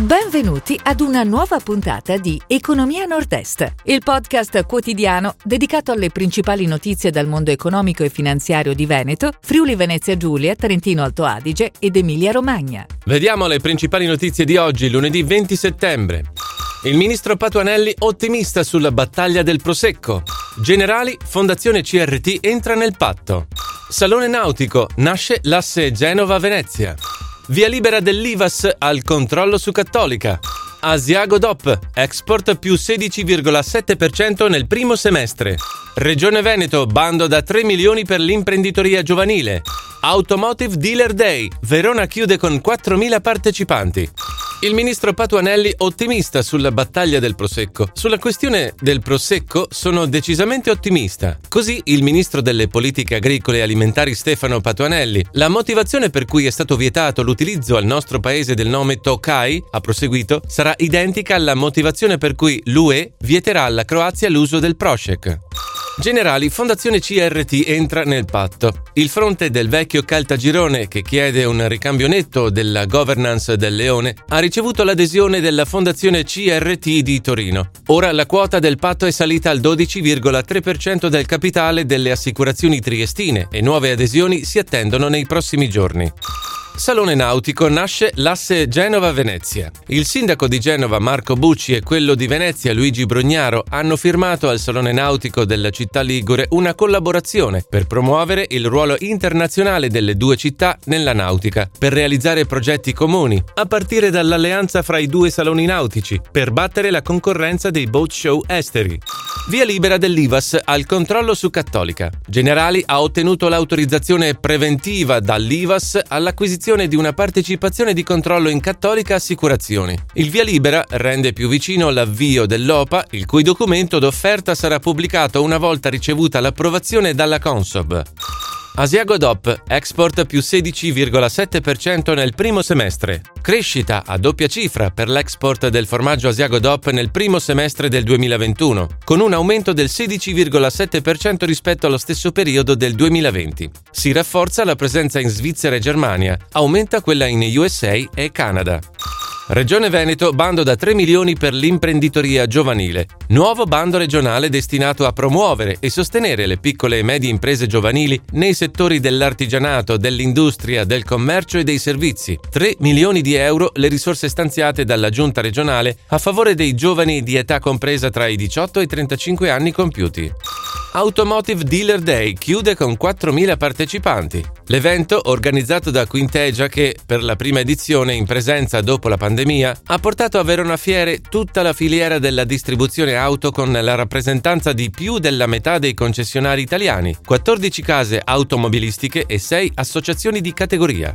Benvenuti ad una nuova puntata di Economia Nord-Est, il podcast quotidiano dedicato alle principali notizie dal mondo economico e finanziario di Veneto, Friuli Venezia Giulia, Trentino Alto Adige ed Emilia Romagna. Vediamo le principali notizie di oggi, lunedì 20 settembre. Il ministro Patuanelli ottimista sulla battaglia del Prosecco. Generali, Fondazione CRT entra nel patto. Salone nautico, nasce l'asse Genova-Venezia. Via libera dell'IVAS al controllo su Cattolica. Asiago DOP, export più 16,7% nel primo semestre. Regione Veneto, bando da 3 milioni per l'imprenditoria giovanile. Automotive Dealer Day, Verona chiude con 4.000 partecipanti. Il ministro Patuanelli ottimista sulla battaglia del Prosecco. Sulla questione del Prosecco sono decisamente ottimista. Così il ministro delle politiche agricole e alimentari Stefano Patuanelli. La motivazione per cui è stato vietato l'utilizzo al nostro paese del nome Tokai, ha proseguito, sarà identica alla motivazione per cui l'UE vieterà alla Croazia l'uso del Prosek. Generali, Fondazione CRT entra nel patto. Il fronte del vecchio Caltagirone, che chiede un ricambio netto della governance del Leone, ha ricevuto l'adesione della Fondazione CRT di Torino. Ora la quota del patto è salita al 12,3% del capitale delle assicurazioni triestine e nuove adesioni si attendono nei prossimi giorni. Salone nautico nasce l'asse Genova-Venezia. Il sindaco di Genova Marco Bucci e quello di Venezia Luigi Brugnaro hanno firmato al Salone nautico della città ligure una collaborazione per promuovere il ruolo internazionale delle due città nella nautica, per realizzare progetti comuni, a partire dall'alleanza fra i due saloni nautici, per battere la concorrenza dei boat show esteri. Via libera dell'IVAS al controllo su Cattolica. Generali ha ottenuto l'autorizzazione preventiva dall'IVAS all'acquisizione di una partecipazione di controllo in Cattolica Assicurazioni. Il via libera rende più vicino l'avvio dell'OPA, il cui documento d'offerta sarà pubblicato una volta ricevuta l'approvazione dalla Consob. Asiago DOP, export più 16,7% nel primo semestre. Crescita a doppia cifra per l'export del formaggio Asiago DOP nel primo semestre del 2021, con un aumento del 16,7% rispetto allo stesso periodo del 2020. Si rafforza la presenza in Svizzera e Germania, aumenta quella in USA e Canada. Regione Veneto, bando da 3 milioni per l'imprenditoria giovanile. Nuovo bando regionale destinato a promuovere e sostenere le piccole e medie imprese giovanili nei settori dell'artigianato, dell'industria, del commercio e dei servizi. 3 milioni di euro le risorse stanziate dalla giunta regionale a favore dei giovani di età compresa tra i 18 e i 35 anni compiuti. Automotive Dealer Day chiude con 4.000 partecipanti. L'evento, organizzato da Quintegia che, per la prima edizione in presenza dopo la pandemia, ha portato a Verona Fiere tutta la filiera della distribuzione auto con la rappresentanza di più della metà dei concessionari italiani, 14 case automobilistiche e 6 associazioni di categoria.